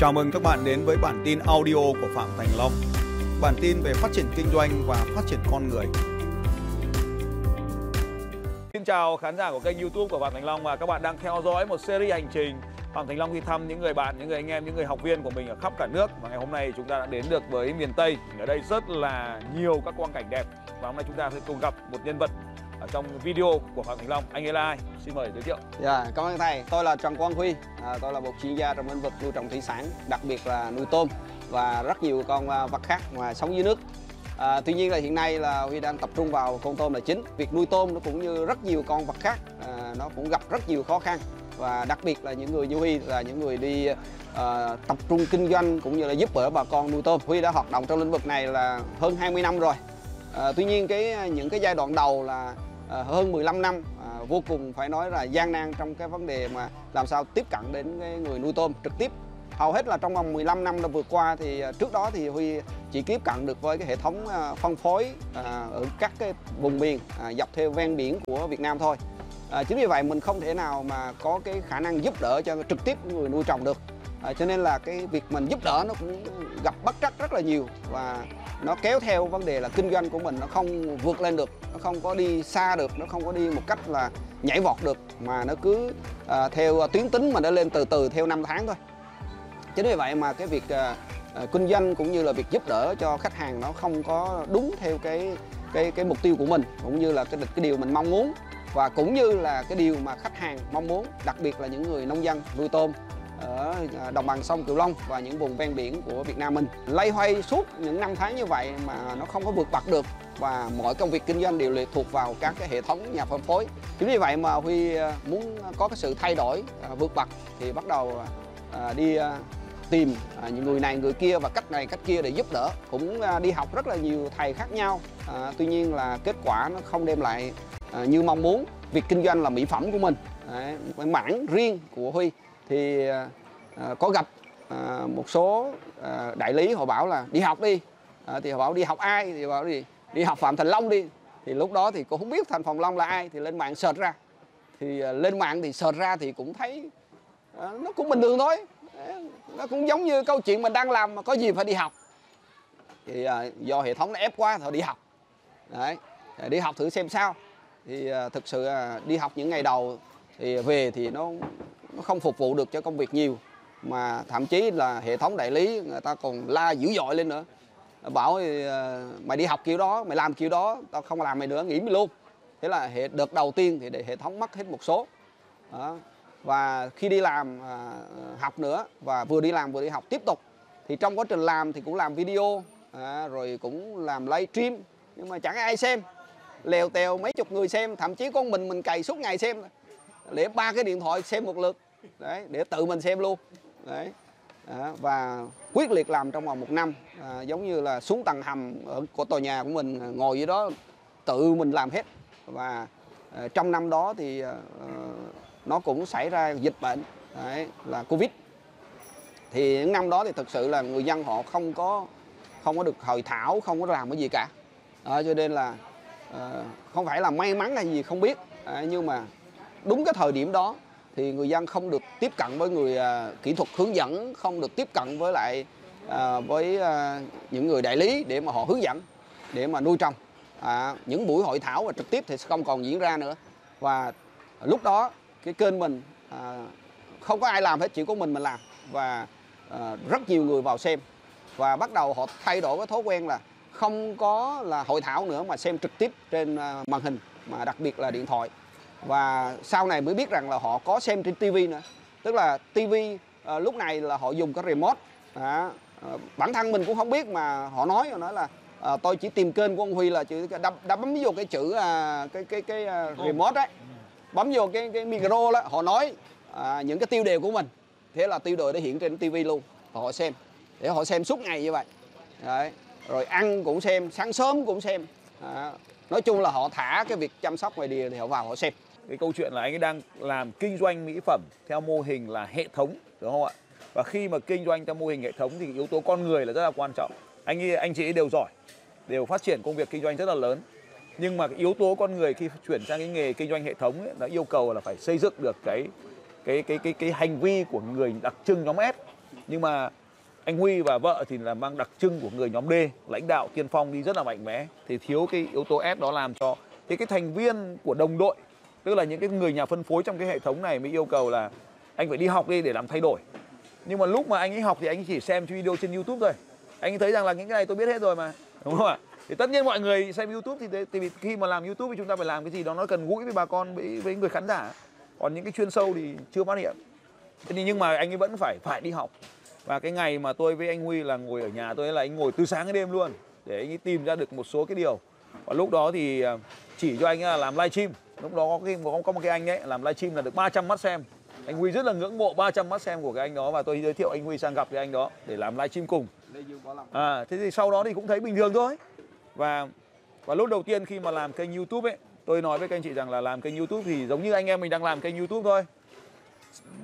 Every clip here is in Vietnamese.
Chào mừng các bạn đến với bản tin audio của Phạm Thành Long. Bản tin về phát triển kinh doanh và phát triển con người. Xin chào khán giả của kênh YouTube của Phạm Thành Long và các bạn đang theo dõi một series hành trình Phạm Thành Long đi thăm những người bạn, những người anh em, những người học viên của mình ở khắp cả nước và ngày hôm nay chúng ta đã đến được với miền Tây. Ở đây rất là nhiều các quang cảnh đẹp và hôm nay chúng ta sẽ cùng gặp một nhân vật ở trong video của Phạm Thành Long. Anh ấy là ai? Xin mời giới thiệu. Dạ, cảm ơn thầy. Tôi là Trần Quang Huy. À, tôi là một chuyên gia trong lĩnh vực nuôi trồng thủy sản, đặc biệt là nuôi tôm và rất nhiều con à, vật khác mà sống dưới nước. À, tuy nhiên là hiện nay là Huy đang tập trung vào con tôm là chính. Việc nuôi tôm nó cũng như rất nhiều con vật khác, à, nó cũng gặp rất nhiều khó khăn và đặc biệt là những người như Huy là những người đi à, tập trung kinh doanh cũng như là giúp đỡ bà con nuôi tôm. Huy đã hoạt động trong lĩnh vực này là hơn 20 năm rồi. À, tuy nhiên cái à, những cái giai đoạn đầu là À, hơn 15 năm à, vô cùng phải nói là gian nan trong cái vấn đề mà làm sao tiếp cận đến cái người nuôi tôm trực tiếp hầu hết là trong vòng 15 năm đã vượt qua thì à, trước đó thì Huy chỉ tiếp cận được với cái hệ thống phân phối ở các cái vùng miền dọc theo ven biển của Việt Nam thôi. À, chính vì vậy mình không thể nào mà có cái khả năng giúp đỡ cho trực tiếp người nuôi trồng được. À, cho nên là cái việc mình giúp đỡ nó cũng gặp bất trắc rất là nhiều và nó kéo theo vấn đề là kinh doanh của mình nó không vượt lên được, nó không có đi xa được, nó không có đi một cách là nhảy vọt được mà nó cứ à, theo à, tuyến tính mà nó lên từ từ theo năm tháng thôi. Chính vì vậy mà cái việc à, à, kinh doanh cũng như là việc giúp đỡ cho khách hàng nó không có đúng theo cái cái cái mục tiêu của mình cũng như là cái cái điều mình mong muốn và cũng như là cái điều mà khách hàng mong muốn, đặc biệt là những người nông dân nuôi tôm ở đồng bằng sông Cửu Long và những vùng ven biển của Việt Nam mình. Lay hoay suốt những năm tháng như vậy mà nó không có vượt bậc được và mọi công việc kinh doanh đều lệ thuộc vào các cái hệ thống nhà phân phối. Chính vì vậy mà Huy à, muốn có cái sự thay đổi à, vượt bậc thì bắt đầu à, đi tìm những người này người kia và cách này cách kia để giúp đỡ cũng đi học rất là nhiều thầy khác nhau à, tuy nhiên là kết quả nó không đem lại à, như mong muốn việc kinh doanh là mỹ phẩm của mình Đấy, mảng riêng của Huy thì à, à, có gặp à, một số đại lý họ bảo là đi học đi. Thì họ bảo đi học ai? Thì bảo đi đi học Phạm Thành Long đi. Thì lúc đó thì cô không biết Thành Phòng Long là ai thì lên mạng search ra. Thì lên mạng thì search ra thì cũng thấy nó cũng bình thường thôi. Nó cũng giống như câu chuyện mình đang làm mà có gì phải đi học. Thì do hệ thống nó ép quá thôi đi học. Đấy đi học thử xem sao. Thì thực sự đi học những ngày đầu thì về thì nó nó không phục vụ được cho công việc nhiều mà thậm chí là hệ thống đại lý người ta còn la dữ dội lên nữa. Bảo ờ, mày đi học kiểu đó mày làm kiểu đó tao không làm mày nữa nghỉ mày luôn. Thế là hệ đợt đầu tiên thì để hệ thống mất hết một số. Đó. và khi đi làm à, học nữa và vừa đi làm vừa đi học tiếp tục thì trong quá trình làm thì cũng làm video à, rồi cũng làm live stream nhưng mà chẳng ai xem. Lèo tèo mấy chục người xem thậm chí con mình mình cày suốt ngày xem để ba cái điện thoại xem một lượt. Đấy để tự mình xem luôn. Đấy. À, và quyết liệt làm trong vòng một năm. À, giống như là xuống tầng hầm ở của tòa nhà của mình à, ngồi dưới đó tự mình làm hết. Và à, trong năm đó thì à, à, nó cũng xảy ra dịch bệnh. Đấy, là covid. Thì những năm đó thì thực sự là người dân họ không có không có được hội thảo không có làm cái gì cả. À, cho nên là à, không phải là may mắn hay gì không biết. À, nhưng mà đúng cái thời điểm đó thì người dân không được tiếp cận với người à, kỹ thuật hướng dẫn không được tiếp cận với lại à, với à, những người đại lý để mà họ hướng dẫn để mà nuôi trồng. À, những buổi hội thảo và trực tiếp thì không còn diễn ra nữa. Và lúc đó cái kênh mình à, không có ai làm hết chỉ có mình mình làm. Và à, rất nhiều người vào xem. Và bắt đầu họ thay đổi cái thói quen là không có là hội thảo nữa mà xem trực tiếp trên à, màn hình mà đặc biệt là điện thoại và sau này mới biết rằng là họ có xem trên tivi nữa. Tức là tivi à, lúc này là họ dùng cái remote. À, bản thân mình cũng không biết mà họ nói họ nói là à, tôi chỉ tìm kênh của ông Huy là chữ đã, đã bấm vô cái chữ à, cái cái cái uh, remote. ấy. Bấm vô cái cái micro đó họ nói à, những cái tiêu đề của mình. Thế là tiêu đề đã hiện trên tivi luôn họ xem. Để họ xem suốt ngày như vậy. Đấy. rồi ăn cũng xem sáng sớm cũng xem. À, nói chung là họ thả cái việc chăm sóc ngoài đìa thì họ vào họ xem cái câu chuyện là anh ấy đang làm kinh doanh mỹ phẩm theo mô hình là hệ thống đúng không ạ? Và khi mà kinh doanh theo mô hình hệ thống thì yếu tố con người là rất là quan trọng. Anh ấy, anh chị đều giỏi đều phát triển công việc kinh doanh rất là lớn. Nhưng mà cái yếu tố con người khi chuyển sang cái nghề kinh doanh hệ thống ấy, nó yêu cầu là phải xây dựng được cái cái cái cái cái hành vi của người đặc trưng nhóm S. Nhưng mà anh Huy và vợ thì là mang đặc trưng của người nhóm D. Lãnh đạo tiên phong đi rất là mạnh mẽ. Thì thiếu cái yếu tố S đó làm cho thì cái thành viên của đồng đội tức là những cái người nhà phân phối trong cái hệ thống này mới yêu cầu là anh phải đi học đi để làm thay đổi. Nhưng mà lúc mà anh ấy học thì anh ấy chỉ xem video trên YouTube thôi. Anh ấy thấy rằng là những cái này tôi biết hết rồi mà. Đúng không ạ? Thì tất nhiên mọi người xem YouTube thì, thì khi mà làm YouTube thì chúng ta phải làm cái gì đó nó cần gũi với bà con với, với người khán giả. Còn những cái chuyên sâu thì chưa phát hiện. Thế nhưng mà anh ấy vẫn phải phải đi học. Và cái ngày mà tôi với anh Huy là ngồi ở nhà tôi là anh ngồi từ sáng đến đêm luôn để anh ấy tìm ra được một số cái điều. Và lúc đó thì à, chỉ cho anh là làm live stream lúc đó có, cái, có, có một cái anh ấy làm livestream là được 300 mắt xem. Anh Huy rất là ngưỡng mộ 300 mắt xem của cái anh đó và tôi giới thiệu anh Huy sang gặp cái anh đó để làm livestream cùng. À thế thì sau đó thì cũng thấy bình thường thôi. Và và lúc đầu tiên khi mà làm kênh YouTube ấy tôi nói với các anh chị rằng là làm kênh YouTube thì giống như anh em mình đang làm kênh YouTube thôi.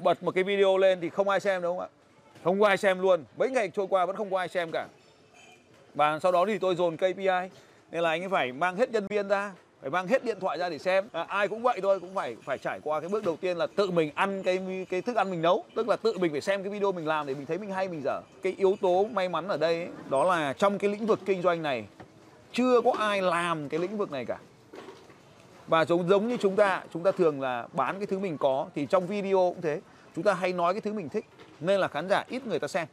Bật một cái video lên thì không ai xem đúng không ạ? Không có ai xem luôn. Mấy ngày trôi qua vẫn không có ai xem cả. Và sau đó thì tôi dồn KPI nên là anh ấy phải mang hết nhân viên ra phải mang hết điện thoại ra để xem. À, ai cũng vậy thôi cũng phải phải trải qua cái bước đầu tiên là tự mình ăn cái cái thức ăn mình nấu. Tức là tự mình phải xem cái video mình làm để mình thấy mình hay mình dở. Cái yếu tố may mắn ở đây ấy, đó là trong cái lĩnh vực kinh doanh này chưa có ai làm cái lĩnh vực này cả. Và giống giống như chúng ta chúng ta thường là bán cái thứ mình có thì trong video cũng thế. Chúng ta hay nói cái thứ mình thích nên là khán giả ít người ta xem.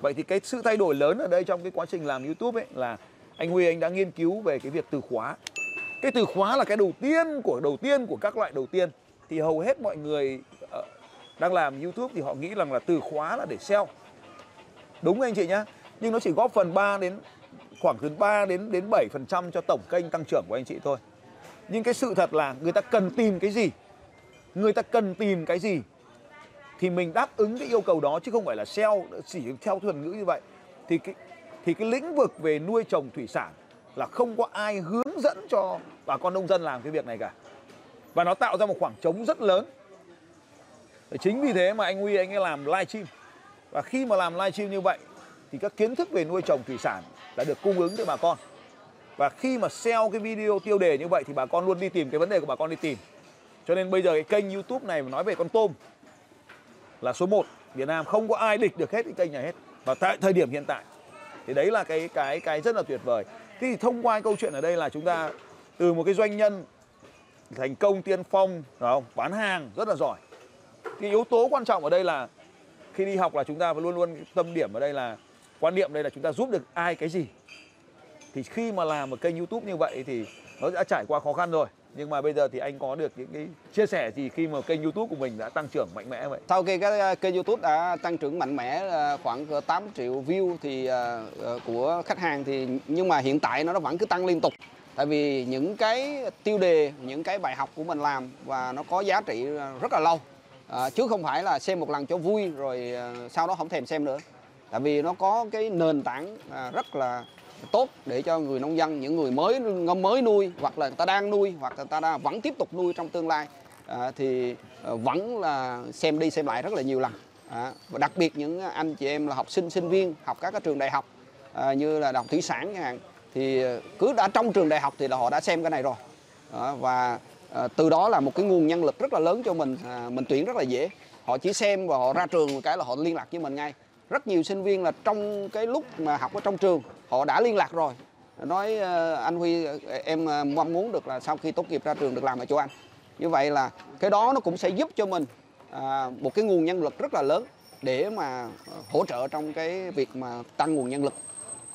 Vậy thì cái sự thay đổi lớn ở đây trong cái quá trình làm youtube ấy là anh huy anh đã nghiên cứu về cái việc từ khóa cái từ khóa là cái đầu tiên của đầu tiên của các loại đầu tiên. Thì hầu hết mọi người uh, đang làm youtube thì họ nghĩ rằng là từ khóa là để sell. Đúng anh chị nhá nhưng nó chỉ góp phần 3 đến khoảng từ 3 đến đến 7 phần trăm cho tổng kênh tăng trưởng của anh chị thôi. Nhưng cái sự thật là người ta cần tìm cái gì? Người ta cần tìm cái gì? Thì mình đáp ứng cái yêu cầu đó chứ không phải là sell chỉ theo thuần ngữ như vậy. Thì cái thì cái lĩnh vực về nuôi trồng thủy sản là không có ai hướng dẫn cho bà con nông dân làm cái việc này cả. Và nó tạo ra một khoảng trống rất lớn. Chính vì thế mà anh Huy, anh ấy làm live stream. Và khi mà làm live stream như vậy, thì các kiến thức về nuôi trồng thủy sản đã được cung ứng cho bà con. Và khi mà sell cái video tiêu đề như vậy, thì bà con luôn đi tìm cái vấn đề của bà con đi tìm. Cho nên bây giờ cái kênh youtube này mà nói về con tôm là số 1 Việt Nam không có ai địch được hết cái kênh này hết. Và tại thời điểm hiện tại, thì đấy là cái cái cái rất là tuyệt vời thì thông qua câu chuyện ở đây là chúng ta từ một cái doanh nhân thành công tiên phong, phải không? Bán hàng rất là giỏi. Cái yếu tố quan trọng ở đây là khi đi học là chúng ta phải luôn luôn tâm điểm ở đây là, quan niệm đây là chúng ta giúp được ai cái gì. Thì khi mà làm một kênh youtube như vậy thì nó đã trải qua khó khăn rồi nhưng mà bây giờ thì anh có được những cái chia sẻ gì khi mà kênh youtube của mình đã tăng trưởng mạnh mẽ vậy? Sau khi cái ờ, kênh youtube đã tăng trưởng mạnh mẽ ờ, khoảng 8 triệu view thì ờ, của khách hàng thì nhưng mà hiện tại nó vẫn cứ tăng liên tục. Tại vì những cái tiêu đề những cái bài học của mình làm và nó có giá trị rất là lâu. À, chứ không phải là xem một lần cho vui rồi sau đó không thèm xem nữa. Tại vì nó có cái nền tảng rất là tốt để cho người nông dân những người mới ngâm mới nuôi hoặc là người ta đang nuôi hoặc là người ta đang vẫn tiếp tục nuôi trong tương lai à, thì à, vẫn là xem đi xem lại rất là nhiều lần. À, và đặc biệt những anh chị em là học sinh sinh viên học các cái trường đại học à, như là đọc thủy sản chẳng hạn thì à, cứ đã trong trường đại học thì là họ đã xem cái này rồi. À, và à, từ đó là một cái nguồn nhân lực rất là lớn cho mình à, mình tuyển rất là dễ. Họ chỉ xem và họ ra trường một cái là họ liên lạc với mình ngay rất nhiều sinh viên là trong cái lúc mà học ở trong trường họ đã liên lạc rồi. Nói ờ, anh Huy em ờ, mong muốn được là sau khi tốt nghiệp ra trường được làm ở chỗ anh. Như vậy là cái đó nó cũng sẽ giúp cho mình à, một cái nguồn nhân lực rất là lớn để mà ờ, hỗ trợ trong cái việc mà tăng nguồn nhân lực.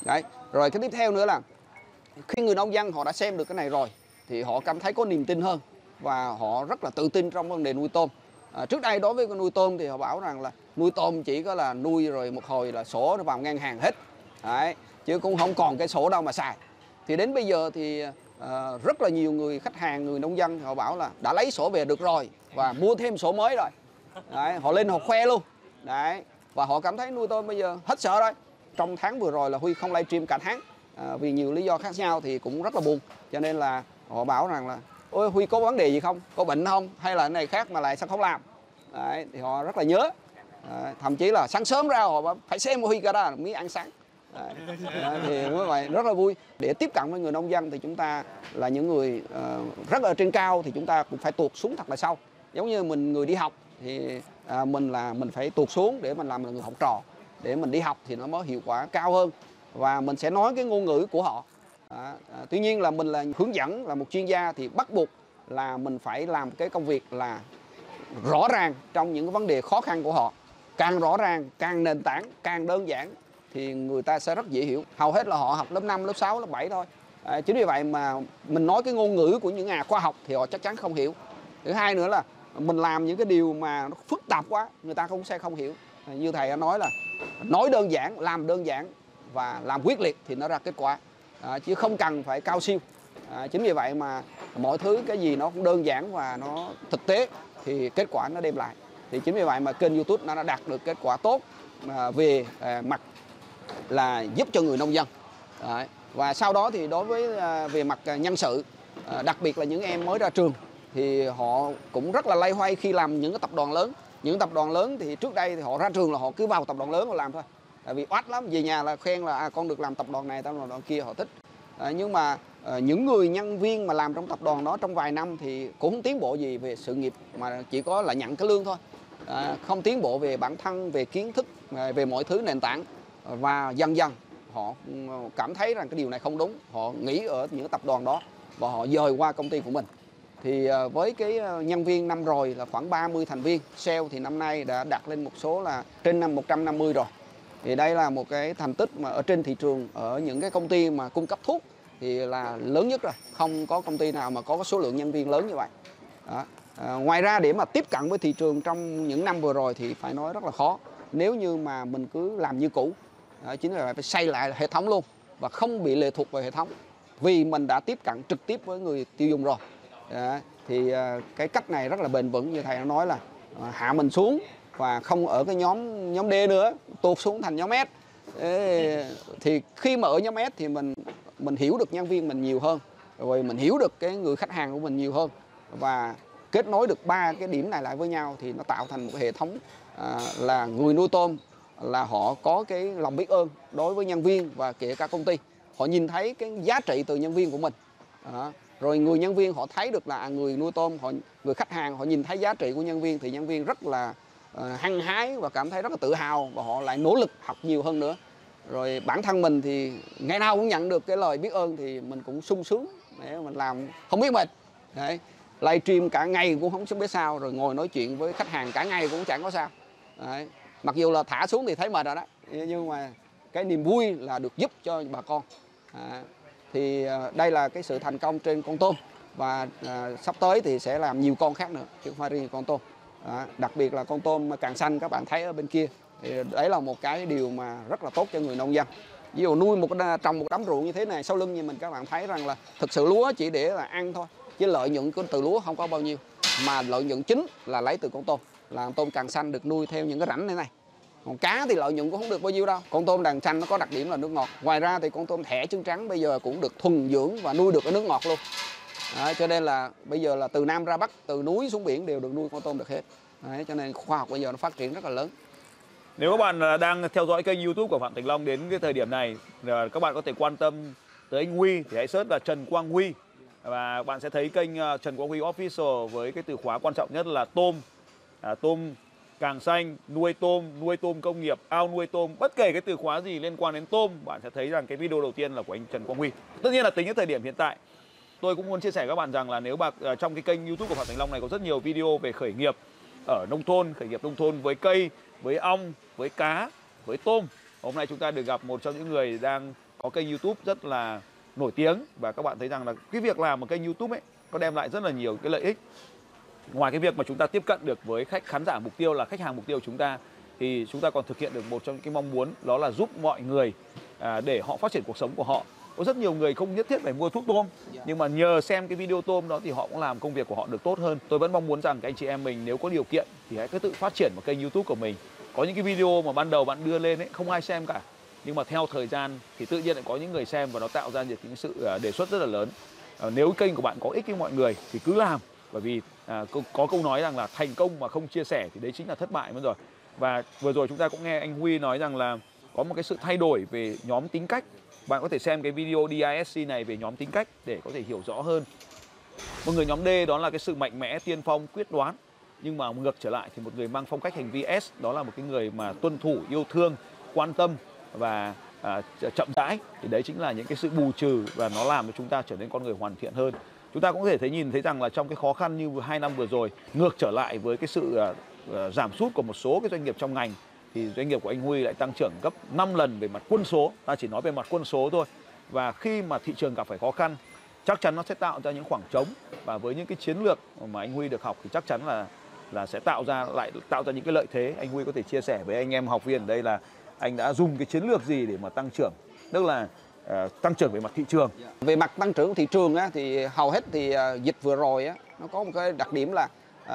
Đấy rồi cái tiếp theo nữa là khi người nông dân họ đã xem được cái này rồi thì họ cảm thấy có niềm tin hơn và họ rất là tự tin trong vấn đề nuôi tôm à, trước đây đối với nuôi tôm thì họ bảo rằng là nuôi tôm chỉ có là nuôi rồi một hồi là sổ nó vào ngang hàng hết. Đấy chứ cũng không còn cái sổ đâu mà xài. Thì đến bây giờ thì à, rất là nhiều người khách hàng người nông dân họ bảo là đã lấy sổ về được rồi và mua thêm sổ mới rồi. Đấy, họ lên họ khoe luôn. Đấy và họ cảm thấy nuôi tôm bây giờ hết sợ rồi. Trong tháng vừa rồi là huy không livestream cả tháng. À, vì nhiều lý do khác nhau thì cũng rất là buồn. Cho nên là họ bảo rằng là ôi huy có vấn đề gì không? Có bệnh không? Hay là này khác mà lại sao không làm? Đấy, thì họ rất là nhớ. Đấy, thậm chí là sáng sớm ra họ phải xem huy cái đó mới ăn sáng. Đấy. thì như vậy rất là vui. Để tiếp cận với người nông dân thì chúng ta là những người uh, rất ở trên cao thì chúng ta cũng phải tuột xuống thật là sâu. Giống như mình người đi học thì uh, mình là mình phải tuột xuống để mình làm là người học trò. Để mình đi học thì nó mới hiệu quả cao hơn. Và mình sẽ nói cái ngôn ngữ của họ à, à, tuy nhiên là mình là hướng dẫn là một chuyên gia thì bắt buộc là mình phải làm cái công việc là rõ ràng trong những cái vấn đề khó khăn của họ. Càng rõ ràng càng nền tảng càng đơn giản thì người ta sẽ rất dễ hiểu. Hầu hết là họ học lớp 5, lớp 6, lớp 7 thôi. À, chính vì vậy mà mình nói cái ngôn ngữ của những nhà khoa học thì họ chắc chắn không hiểu. Thứ hai nữa là mình làm những cái điều mà nó phức tạp quá người ta cũng sẽ không hiểu. À, như thầy đã nói là nói đơn giản làm đơn giản và làm quyết liệt thì nó ra kết quả à, chứ không cần phải cao siêu. À, chính vì vậy mà mọi thứ cái gì nó cũng đơn giản và nó thực tế thì kết quả nó đem lại. Thì chính vì vậy mà kênh youtube nó đã đạt được kết quả tốt à, về à, mặt là giúp cho người nông dân. À, và sau đó thì đối với à, về mặt à, nhân sự à, đặc biệt là những em mới ra trường thì họ cũng rất là lay hoay khi làm những cái tập đoàn lớn. Những tập đoàn lớn thì trước đây thì họ ra trường là họ cứ vào tập đoàn lớn mà làm thôi tại vì oát lắm về nhà là khen là à, con được làm tập đoàn này tập đoàn kia họ thích. À, nhưng mà à, những người nhân viên mà làm trong tập đoàn đó trong vài năm thì cũng không tiến bộ gì về sự nghiệp mà chỉ có là nhận cái lương thôi. À, không tiến bộ về bản thân về kiến thức về mọi thứ nền tảng. Và dần dần họ cảm thấy rằng cái điều này không đúng. Họ nghĩ ở những tập đoàn đó và họ dời qua công ty của mình. Thì với cái nhân viên năm rồi là khoảng 30 thành viên sale thì năm nay đã đạt lên một số là trên năm 150 rồi thì đây là một cái thành tích mà ở trên thị trường ở những cái công ty mà cung cấp thuốc thì là lớn nhất rồi. Không có công ty nào mà có số lượng nhân viên lớn như vậy. Đó. À, ngoài ra để mà tiếp cận với thị trường trong những năm vừa rồi thì phải nói rất là khó. Nếu như mà mình cứ làm như cũ đó, chính là phải xây lại hệ thống luôn và không bị lệ thuộc vào hệ thống. Vì mình đã tiếp cận trực tiếp với người tiêu dùng rồi. Đó, thì à, cái cách này rất là bền vững. Như thầy đã nói là à, hạ mình xuống và không ở cái nhóm nhóm D nữa tuột xuống thành nhóm S. Ê, thì khi mà ở nhóm S thì mình mình hiểu được nhân viên mình nhiều hơn. Rồi mình hiểu được cái người khách hàng của mình nhiều hơn. Và kết nối được ba cái điểm này lại với nhau thì nó tạo thành một hệ thống à, là người nuôi tôm là họ có cái lòng biết ơn đối với nhân viên và kể cả công ty. Họ nhìn thấy cái giá trị từ nhân viên của mình. À, rồi người nhân viên họ thấy được là à, người nuôi tôm họ người khách hàng họ nhìn thấy giá trị của nhân viên thì nhân viên rất là Ờ, hăng hái và cảm thấy rất là tự hào và họ lại nỗ lực học nhiều hơn nữa. Rồi bản thân mình thì ngày nào cũng nhận được cái lời biết ơn thì mình cũng sung sướng để mình làm. Không biết mệt đấy. Livestream cả ngày cũng không biết sao rồi ngồi nói chuyện với khách hàng cả ngày cũng chẳng có sao đấy. mặc dù là thả xuống thì thấy mệt rồi đó nhưng mà cái niềm vui là được giúp cho bà con. À, thì ờ, đây là cái sự thành công trên con tôm và à, sắp tới thì sẽ làm nhiều con khác nữa chứ không phải riêng con tôm à, đặc biệt là con tôm càng xanh các bạn thấy ở bên kia. Thì đấy là một cái điều mà rất là tốt cho người nông dân. Ví dụ nuôi một trồng một đám ruộng như thế này sau lưng như mình các bạn thấy rằng là thực sự lúa chỉ để là ăn thôi chứ lợi nhuận từ lúa không có bao nhiêu. Mà lợi nhuận chính là lấy từ con tôm là tôm càng xanh được nuôi theo những cái rãnh này này. Còn cá thì lợi nhuận cũng không được bao nhiêu đâu. Con tôm đàn xanh nó có đặc điểm là nước ngọt. Ngoài ra thì con tôm thẻ trứng trắng bây giờ cũng được thuần dưỡng và nuôi được ở nước ngọt luôn. Đấy, cho nên là bây giờ là từ nam ra bắc từ núi xuống biển đều được nuôi con tôm được hết. Đấy, cho nên khoa học bây giờ nó phát triển rất là lớn. Nếu các bạn à, đang theo dõi kênh YouTube của Phạm Thành Long đến cái thời điểm này à, các bạn có thể quan tâm tới anh Huy thì hãy search là Trần Quang Huy. Và bạn sẽ thấy kênh à, Trần Quang Huy Official với cái từ khóa quan trọng nhất là tôm. À, tôm càng xanh nuôi tôm nuôi tôm công nghiệp ao nuôi tôm. Bất kể cái từ khóa gì liên quan đến tôm bạn sẽ thấy rằng cái video đầu tiên là của anh Trần Quang Huy. Tất nhiên là tính đến thời điểm hiện tại tôi cũng muốn chia sẻ với các bạn rằng là nếu mà ờ, trong cái kênh YouTube của Phạm Thành Long này có rất nhiều video về khởi nghiệp ở nông thôn khởi nghiệp nông thôn với cây với ong với cá với tôm hôm nay chúng ta được gặp một trong những người đang có kênh YouTube rất là nổi tiếng và các bạn thấy rằng là cái việc làm một kênh YouTube ấy có đem lại rất là nhiều cái lợi ích. Ngoài cái việc mà chúng ta tiếp cận được với khách khán giả mục tiêu là khách hàng mục tiêu chúng ta thì chúng ta còn thực hiện được một trong những cái mong muốn đó là giúp mọi người à, để họ phát triển cuộc sống của họ có rất nhiều người không nhất thiết phải mua thuốc tôm nhưng mà nhờ xem cái video tôm đó thì họ cũng làm công việc của họ được tốt hơn. Tôi vẫn mong muốn rằng các anh chị em mình nếu có điều kiện thì hãy cứ tự phát triển một kênh youtube của mình. Có những cái video mà ban đầu bạn đưa lên ấy không ai xem cả nhưng mà theo thời gian thì tự nhiên lại có những người xem và nó tạo ra được những sự à, đề xuất rất là lớn. À, nếu kênh của bạn có ích với mọi người thì cứ làm bởi vì à, có câu nói rằng là thành công mà không chia sẻ thì đấy chính là thất bại mất rồi. Và vừa rồi chúng ta cũng nghe anh Huy nói rằng là có một cái sự thay đổi về nhóm tính cách bạn có thể xem cái video DISC này về nhóm tính cách để có thể hiểu rõ hơn. Một người nhóm D đó là cái sự mạnh mẽ tiên phong quyết đoán. Nhưng mà ngược trở lại thì một người mang phong cách hành vi S đó là một cái người mà tuân thủ yêu thương quan tâm và à, chậm rãi. Thì đấy chính là những cái sự bù trừ và nó làm cho chúng ta trở nên con người hoàn thiện hơn. Chúng ta cũng có thể thấy nhìn thấy rằng là trong cái khó khăn như hai năm vừa rồi ngược trở lại với cái sự à, à, giảm sút của một số cái doanh nghiệp trong ngành thì doanh nghiệp của anh Huy lại tăng trưởng gấp 5 lần về mặt quân số. Ta chỉ nói về mặt quân số thôi. Và khi mà thị trường gặp phải khó khăn chắc chắn nó sẽ tạo ra những khoảng trống. Và với những cái chiến lược mà anh Huy được học thì chắc chắn là là sẽ tạo ra lại tạo ra những cái lợi thế. Anh Huy có thể chia sẻ với anh em học viên ở đây là anh đã dùng cái chiến lược gì để mà tăng trưởng tức là uh, tăng trưởng về mặt thị trường? Về mặt tăng trưởng thị trường á, thì hầu hết thì uh, dịch vừa rồi á, nó có một cái đặc điểm là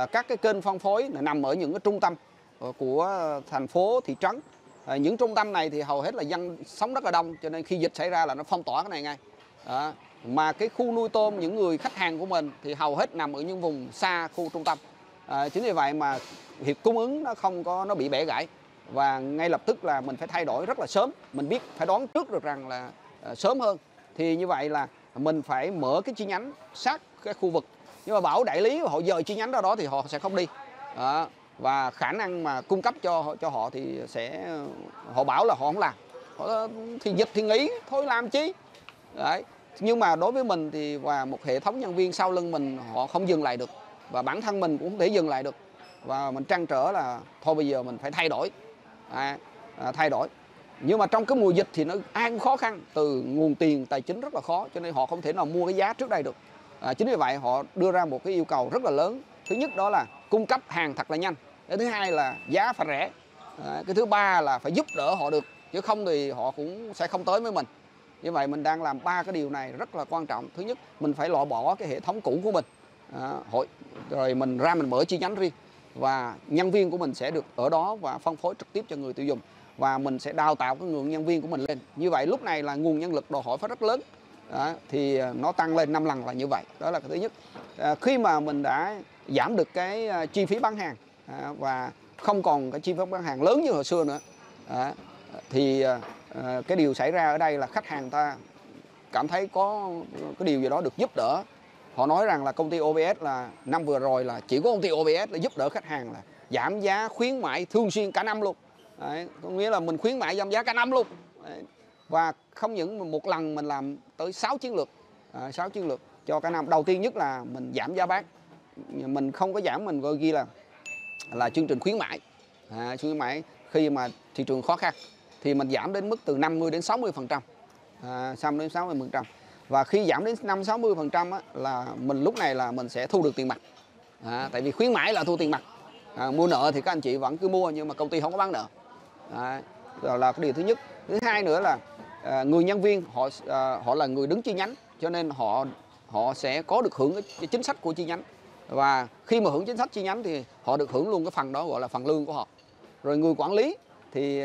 uh, các cái kênh phân phối nằm ở những cái trung tâm. Ờ, của thành phố thị trấn. À, những trung tâm này thì hầu hết là dân sống rất là đông cho nên khi dịch xảy ra là nó phong tỏa cái này ngay. À, mà cái khu nuôi tôm những người khách hàng của mình thì hầu hết nằm ở những vùng xa khu trung tâm. À, chính vì vậy mà hiệp cung ứng nó không có nó bị bẻ gãy. Và ngay lập tức là mình phải thay đổi rất là sớm. Mình biết phải đoán trước được rằng là à, sớm hơn. Thì như vậy là mình phải mở cái chi nhánh sát cái khu vực. Nhưng mà bảo đại lý họ dời chi nhánh đó đó thì họ sẽ không đi. À, và khả năng mà cung cấp cho cho họ thì sẽ họ bảo là họ không làm. Họ, thì dịch thì nghỉ thôi làm chi? Đấy. Nhưng mà đối với mình thì và một hệ thống nhân viên sau lưng mình họ không dừng lại được. Và bản thân mình cũng không thể dừng lại được. Và mình trăn trở là thôi bây giờ mình phải thay đổi. À, à, thay đổi. Nhưng mà trong cái mùa dịch thì nó ai cũng khó khăn. Từ nguồn tiền tài chính rất là khó cho nên họ không thể nào mua cái giá trước đây được. À, chính vì vậy họ đưa ra một cái yêu cầu rất là lớn. Thứ nhất đó là cung cấp hàng thật là nhanh cái thứ hai là giá phải rẻ. À, cái thứ ba là phải giúp đỡ họ được chứ không thì họ cũng sẽ không tới với mình. Như vậy mình đang làm ba cái điều này rất là quan trọng. Thứ nhất mình phải loại bỏ cái hệ thống cũ của mình. À, hội rồi mình ra mình mở chi nhánh riêng và nhân viên của mình sẽ được ở đó và phân phối trực tiếp cho người tiêu dùng và mình sẽ đào tạo cái nguồn nhân viên của mình lên. Như vậy lúc này là nguồn nhân lực đòi hỏi phải rất lớn. Đó, thì ờ, nó tăng lên 5 lần là như vậy. Đó là cái thứ nhất. À, khi mà mình đã giảm được cái ờ, chi phí bán hàng à, và không còn cái chi phí bán hàng lớn như hồi xưa nữa. À, thì à, cái điều xảy ra ở đây là khách hàng ta cảm thấy có cái điều gì đó được giúp đỡ. Họ nói rằng là công ty OBS là năm vừa rồi là chỉ có công ty OBS là giúp đỡ khách hàng là giảm giá khuyến mại thường xuyên cả năm luôn. Đấy, có nghĩa là mình khuyến mại giảm giá cả năm luôn. Đấy. và không những một lần mình làm tới 6 chiến lược à, 6 chiến lược cho cả năm. Đầu tiên nhất là mình giảm giá bán. Mình không có giảm mình gọi ghi là là chương trình khuyến mãi à, khuyến mãi khi mà thị trường khó khăn thì mình giảm đến mức từ 50 đến 60 phần trăm. À, 50 đến 60 phần trăm. Và khi giảm đến 5 60 phần trăm là mình lúc này là mình sẽ thu được tiền mặt. À, tại vì khuyến mãi là thu tiền mặt. À, mua nợ thì các anh chị vẫn cứ mua nhưng mà công ty không có bán nợ. À, đó là cái điều thứ nhất. Thứ hai nữa là à, người nhân viên họ à, họ là người đứng chi nhánh cho nên họ họ sẽ có được hưởng cái chính sách của chi nhánh và khi mà hưởng chính sách chi nhánh thì họ được hưởng luôn cái phần đó gọi là phần lương của họ. Rồi người quản lý thì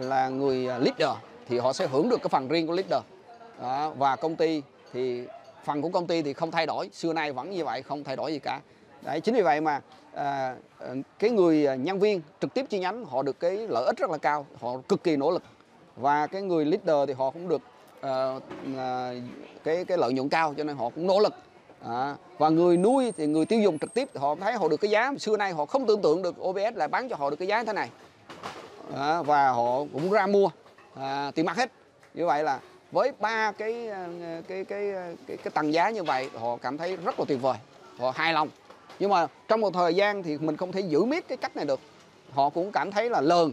là người à, leader thì họ sẽ hưởng được cái phần riêng của leader. Đó, và công ty thì phần của công ty thì không thay đổi xưa nay vẫn như vậy không thay đổi gì cả. Đấy chính vì vậy mà à, à cái người à, nhân viên trực tiếp chi nhánh họ được cái lợi ích rất là cao họ cực kỳ nỗ lực. Và cái người leader thì họ cũng được à, à, cái cái lợi nhuận cao cho nên họ cũng nỗ lực à, và người nuôi thì người tiêu dùng trực tiếp họ thấy họ được cái giá xưa nay họ không tưởng tượng được OBS lại bán cho họ được cái giá như thế này. À, và họ cũng ra mua. À, tiền mặt hết. Như vậy là với ba cái ờ, cái, cái cái cái tầng giá như vậy họ cảm thấy rất là tuyệt vời. Họ hài lòng. Nhưng mà trong một thời gian thì mình không thể giữ miết cái cách này được. Họ cũng cảm thấy là lờn.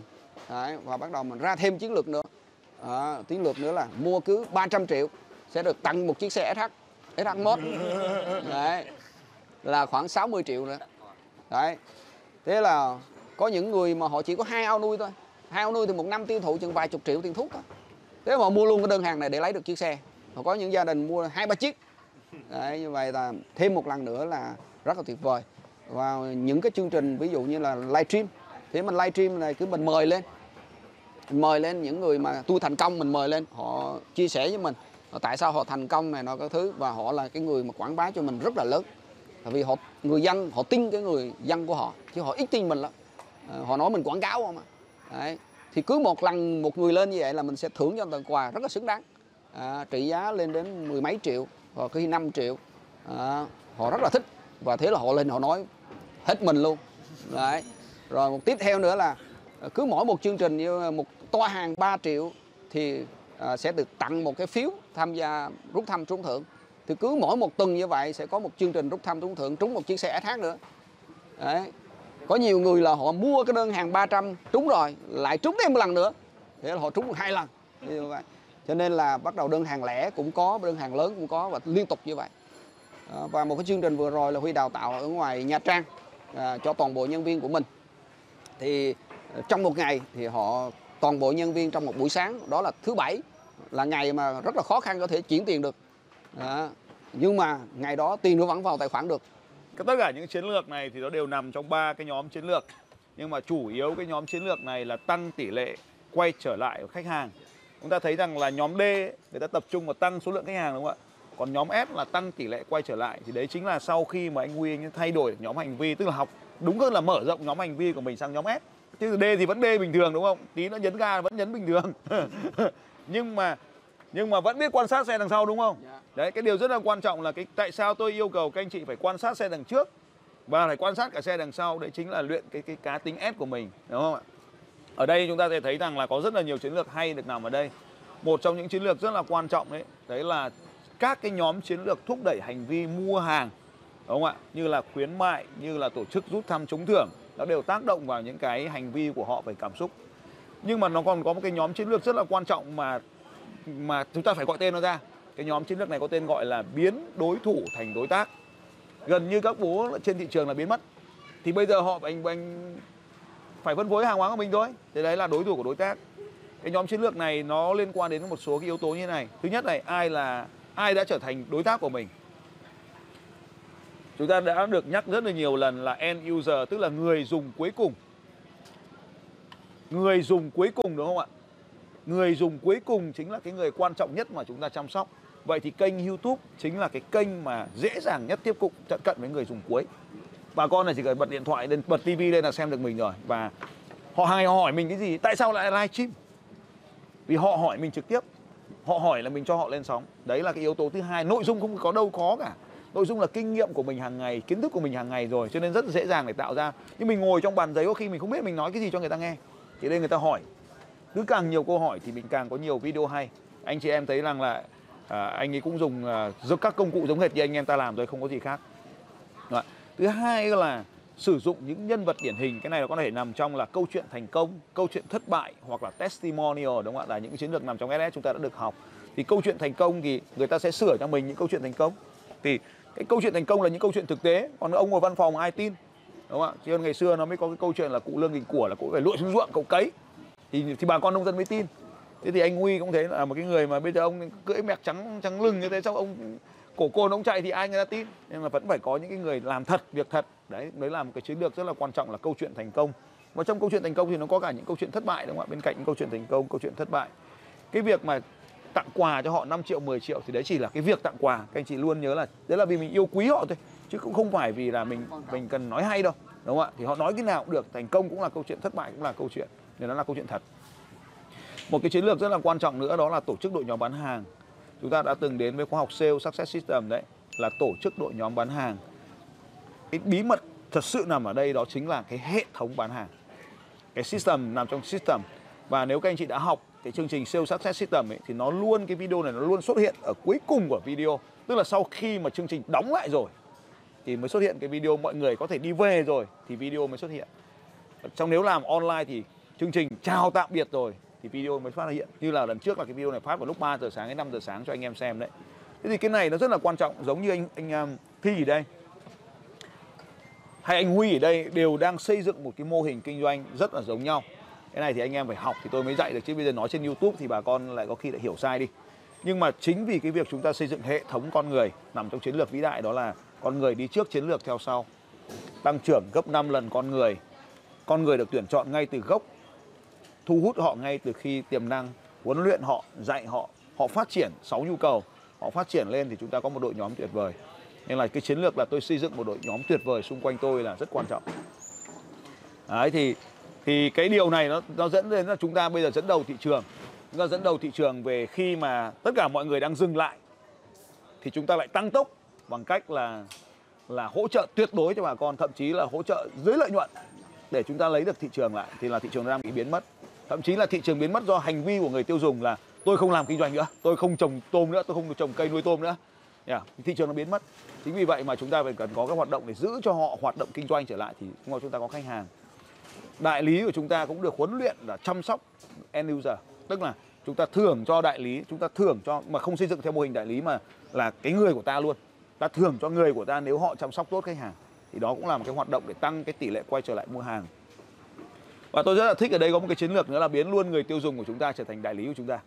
Đấy, và bắt đầu mình ra thêm chiến lược nữa. À, chiến lược nữa là mua cứ 300 triệu sẽ được tặng một chiếc xe SH SH1 đấy, là khoảng 60 triệu nữa. Đấy, thế là có những người mà họ chỉ có hai ao nuôi thôi. Hai ao nuôi thì một năm tiêu thụ chừng vài chục triệu tiền thuốc thôi. Thế mà mua luôn cái đơn hàng này để lấy được chiếc xe. Họ có những gia đình mua hai, ba chiếc. Đấy, như vậy là thêm một lần nữa là rất là tuyệt vời. Và những cái chương trình, ví dụ như là livestream thế mình livestream này cứ mình mời lên. Mời lên những người mà tôi thành công, mình mời lên, họ chia sẻ với mình tại sao họ thành công này nó các thứ? Và họ là cái người mà quảng bá cho mình rất là lớn. Tại vì họ người dân họ tin cái người dân của họ chứ họ ít tin mình lắm. À, họ nói mình quảng cáo không mà đấy. Thì cứ một lần một người lên như vậy là mình sẽ thưởng cho tặng quà rất là xứng đáng. À, trị giá lên đến mười mấy triệu hoặc khi 5 triệu. À, họ rất là thích. Và thế là họ lên họ nói hết mình luôn. Đấy. Rồi một tiếp theo nữa là cứ mỗi một chương trình như một toa hàng 3 triệu thì à, sẽ được tặng một cái phiếu tham gia rút thăm trúng thưởng. Thì cứ mỗi một tuần như vậy sẽ có một chương trình rút thăm trúng thưởng trúng một chiếc xe SH nữa. Đấy. có nhiều người là họ mua cái đơn hàng 300 trúng rồi lại trúng thêm một lần nữa. Thế là họ trúng hai lần như vậy. Cho nên là bắt đầu đơn hàng lẻ cũng có đơn hàng lớn cũng có và liên tục như vậy. À, và một cái chương trình vừa rồi là huy đào tạo ở ngoài nha trang à, cho toàn bộ nhân viên của mình. Thì à, trong một ngày thì họ toàn bộ nhân viên trong một buổi sáng, đó là thứ bảy, là ngày mà rất là khó khăn có thể chuyển tiền được. Đó. nhưng mà ngày đó tiền nó vẫn vào tài khoản được. Tất cả những chiến lược này thì nó đều nằm trong ba cái nhóm chiến lược. Nhưng mà chủ yếu cái nhóm chiến lược này là tăng tỷ lệ quay trở lại của khách hàng. Chúng ta thấy rằng là nhóm D, người ta tập trung vào tăng số lượng khách hàng, đúng không ạ? Còn nhóm S là tăng tỷ lệ quay trở lại. Thì đấy chính là sau khi mà anh Huy anh thay đổi nhóm hành vi, tức là học, đúng hơn là mở rộng nhóm hành vi của mình sang nhóm S chứ D thì vẫn D bình thường đúng không? Tí nó nhấn ga vẫn nhấn bình thường. Nhưng mà nhưng mà vẫn biết quan sát xe đằng sau đúng không? Dạ. đấy cái điều rất là quan trọng là cái tại sao tôi yêu cầu các anh chị phải quan sát xe đằng trước và phải quan sát cả xe đằng sau. Đấy chính là luyện cái cái cá tính S của mình đúng không ạ? Ở đây chúng ta sẽ thấy rằng là có rất là nhiều chiến lược hay được nằm ở đây. Một trong những chiến lược rất là quan trọng đấy đấy là các cái nhóm chiến lược thúc đẩy hành vi mua hàng đúng không ạ? Như là khuyến mại, như là tổ chức rút thăm trúng thưởng, nó đều tác động vào những cái hành vi của họ về cảm xúc. Nhưng mà nó còn có một cái nhóm chiến lược rất là quan trọng mà mà chúng ta phải gọi tên nó ra. Cái nhóm chiến lược này có tên gọi là biến đối thủ thành đối tác. Gần như các bố trên thị trường là biến mất. Thì bây giờ họ anh anh phải phân phối hàng hóa của mình thôi. Thế đấy là đối thủ của đối tác. Cái nhóm chiến lược này nó liên quan đến một số cái yếu tố như này. Thứ nhất này, ai là, ai đã trở thành đối tác của mình? Chúng ta đã được nhắc rất là nhiều lần là end user, tức là người dùng cuối cùng. Người dùng cuối cùng, đúng không ạ? Người dùng cuối cùng chính là cái người quan trọng nhất mà chúng ta chăm sóc. Vậy thì kênh youtube chính là cái kênh mà dễ dàng nhất tiếp cận cận cận với người dùng cuối. Bà con này chỉ cần bật điện thoại lên, bật tivi lên là xem được mình rồi. Và họ hay hỏi mình cái gì? Tại sao lại live stream vì họ hỏi mình trực tiếp. Họ hỏi là mình cho họ lên sóng. Đấy là cái yếu tố thứ hai. Nội dung không có đâu khó cả nội dung là kinh nghiệm của mình hàng ngày kiến thức của mình hàng ngày rồi cho nên rất dễ dàng để tạo ra. Nhưng mình ngồi trong bàn giấy có khi mình không biết mình nói cái gì cho người ta nghe. Thì đây người ta hỏi. Cứ càng nhiều câu hỏi thì mình càng có nhiều video hay. Anh chị em thấy rằng là à, anh ấy cũng dùng à, giúp các công cụ giống hệt như anh em ta làm thôi không có gì khác. Đó. thứ hai là sử dụng những nhân vật điển hình cái này nó có thể nằm trong là câu chuyện thành công câu chuyện thất bại hoặc là testimonial đúng không ạ? Là những chiến lược nằm trong SS chúng ta đã được học. Thì câu chuyện thành công thì người ta sẽ sửa cho mình những câu chuyện thành công thì cái câu chuyện thành công là những câu chuyện thực tế. Còn ông ngồi văn phòng ai tin? Đúng không ạ? Chứ ngày xưa nó mới có cái câu chuyện là cụ lương đình của là cụ phải lội xuống ruộng, cậu cấy. Thì thì bà con nông dân mới tin. Thế thì anh huy cũng thế, là một cái người mà bây giờ ông cưỡi mẹt trắng trắng lưng như thế, xong ông cổ côn ông chạy thì ai người ta tin? Nhưng mà vẫn phải có những cái người làm thật, việc thật. Đấy đấy là một cái chiến lược rất là quan trọng là câu chuyện thành công. Và trong câu chuyện thành công thì nó có cả những câu chuyện thất bại đúng không ạ? Bên cạnh những câu chuyện thành công, câu chuyện thất bại. Cái việc mà tặng quà cho họ 5 triệu 10 triệu thì đấy chỉ là cái việc tặng quà. Các anh chị luôn nhớ là, đấy là vì mình yêu quý họ thôi, chứ cũng không phải vì là mình mình cần nói hay đâu, đúng không ạ? Thì họ nói cái nào cũng được, thành công cũng là câu chuyện, thất bại cũng là câu chuyện, nên nó là câu chuyện thật. Một cái chiến lược rất là quan trọng nữa đó là tổ chức đội nhóm bán hàng. Chúng ta đã từng đến với khóa học sale success system đấy, là tổ chức đội nhóm bán hàng. Cái bí mật thật sự nằm ở đây đó chính là cái hệ thống bán hàng. Cái system nằm trong system. Và nếu các anh chị đã học cái chương trình Sales success system ấy thì nó luôn cái video này nó luôn xuất hiện ở cuối cùng của video. Tức là sau khi mà chương trình đóng lại rồi thì mới xuất hiện cái video mọi người có thể đi về rồi thì video mới xuất hiện. Trong nếu làm online thì chương trình chào tạm biệt rồi thì video mới phát hiện. Như là lần trước là cái video này phát vào lúc 3 giờ sáng đến 5 giờ sáng cho anh em xem đấy. Thế thì cái này nó rất là quan trọng giống như anh anh um, thi ở đây. Hay anh Huy ở đây đều đang xây dựng một cái mô hình kinh doanh rất là giống nhau cái này thì anh em phải học thì tôi mới dạy được, chứ bây giờ nói trên YouTube thì bà con lại có khi lại hiểu sai đi. Nhưng mà chính vì cái việc chúng ta xây dựng hệ thống con người nằm trong chiến lược vĩ đại đó là con người đi trước chiến lược theo sau. Tăng trưởng gấp 5 lần con người. Con người được tuyển chọn ngay từ gốc, thu hút họ ngay từ khi tiềm năng, huấn luyện họ, dạy họ. Họ phát triển 6 nhu cầu, họ phát triển lên thì chúng ta có một đội nhóm tuyệt vời. Nên là cái chiến lược là tôi xây dựng một đội nhóm tuyệt vời xung quanh tôi là rất quan trọng. Đấy, thì thì cái điều này nó nó dẫn đến là chúng ta bây giờ dẫn đầu thị trường. Chúng ta dẫn đầu thị trường về khi mà tất cả mọi người đang dừng lại, thì chúng ta lại tăng tốc bằng cách là là hỗ trợ tuyệt đối cho bà con, thậm chí là hỗ trợ dưới lợi nhuận để chúng ta lấy được thị trường lại. Thì là thị trường đang bị biến mất. Thậm chí là thị trường biến mất do hành vi của người tiêu dùng là tôi không làm kinh doanh nữa, tôi không trồng tôm nữa, tôi không trồng cây nuôi tôm nữa. Yeah. thị trường nó biến mất. Chính vì vậy mà chúng ta phải cần có các hoạt động để giữ cho họ hoạt động kinh doanh trở lại, thì chúng ta có khách hàng đại lý của chúng ta cũng được huấn luyện là chăm sóc end user. Tức là chúng ta thưởng cho đại lý, chúng ta thưởng cho, mà không xây dựng theo mô hình đại lý mà là cái người của ta luôn. Ta thưởng cho người của ta nếu họ chăm sóc tốt khách hàng. Thì đó cũng là một cái hoạt động để tăng cái tỷ lệ quay trở lại mua hàng. Và tôi rất là thích ở đây có một cái chiến lược nữa là biến luôn người tiêu dùng của chúng ta trở thành đại lý của chúng ta.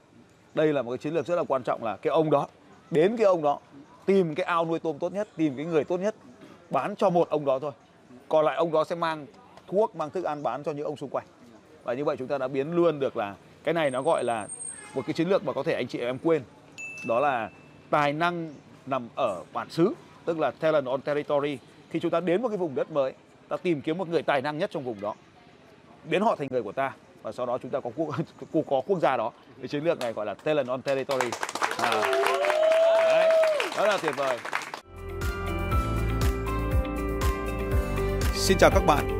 Đây là một cái chiến lược rất là quan trọng là cái ông đó, đến cái ông đó, tìm cái ao nuôi tôm tốt nhất, tìm cái người tốt nhất, bán cho một ông đó thôi. Còn lại ông đó sẽ mang thuốc mang thức ăn bán cho những ông xung quanh. Và như vậy chúng ta đã biến luôn được là cái này nó gọi là một cái chiến lược mà có thể anh chị em quên. Đó là tài năng nằm ở bản xứ tức là talent on territory. Khi chúng ta đến một cái vùng đất mới ta tìm kiếm một người tài năng nhất trong vùng đó biến họ thành người của ta và sau đó chúng ta có quốc có quốc gia đó. Cái chiến lược này gọi là talent on territory. À. Đấy, rất là tuyệt vời. Xin chào các bạn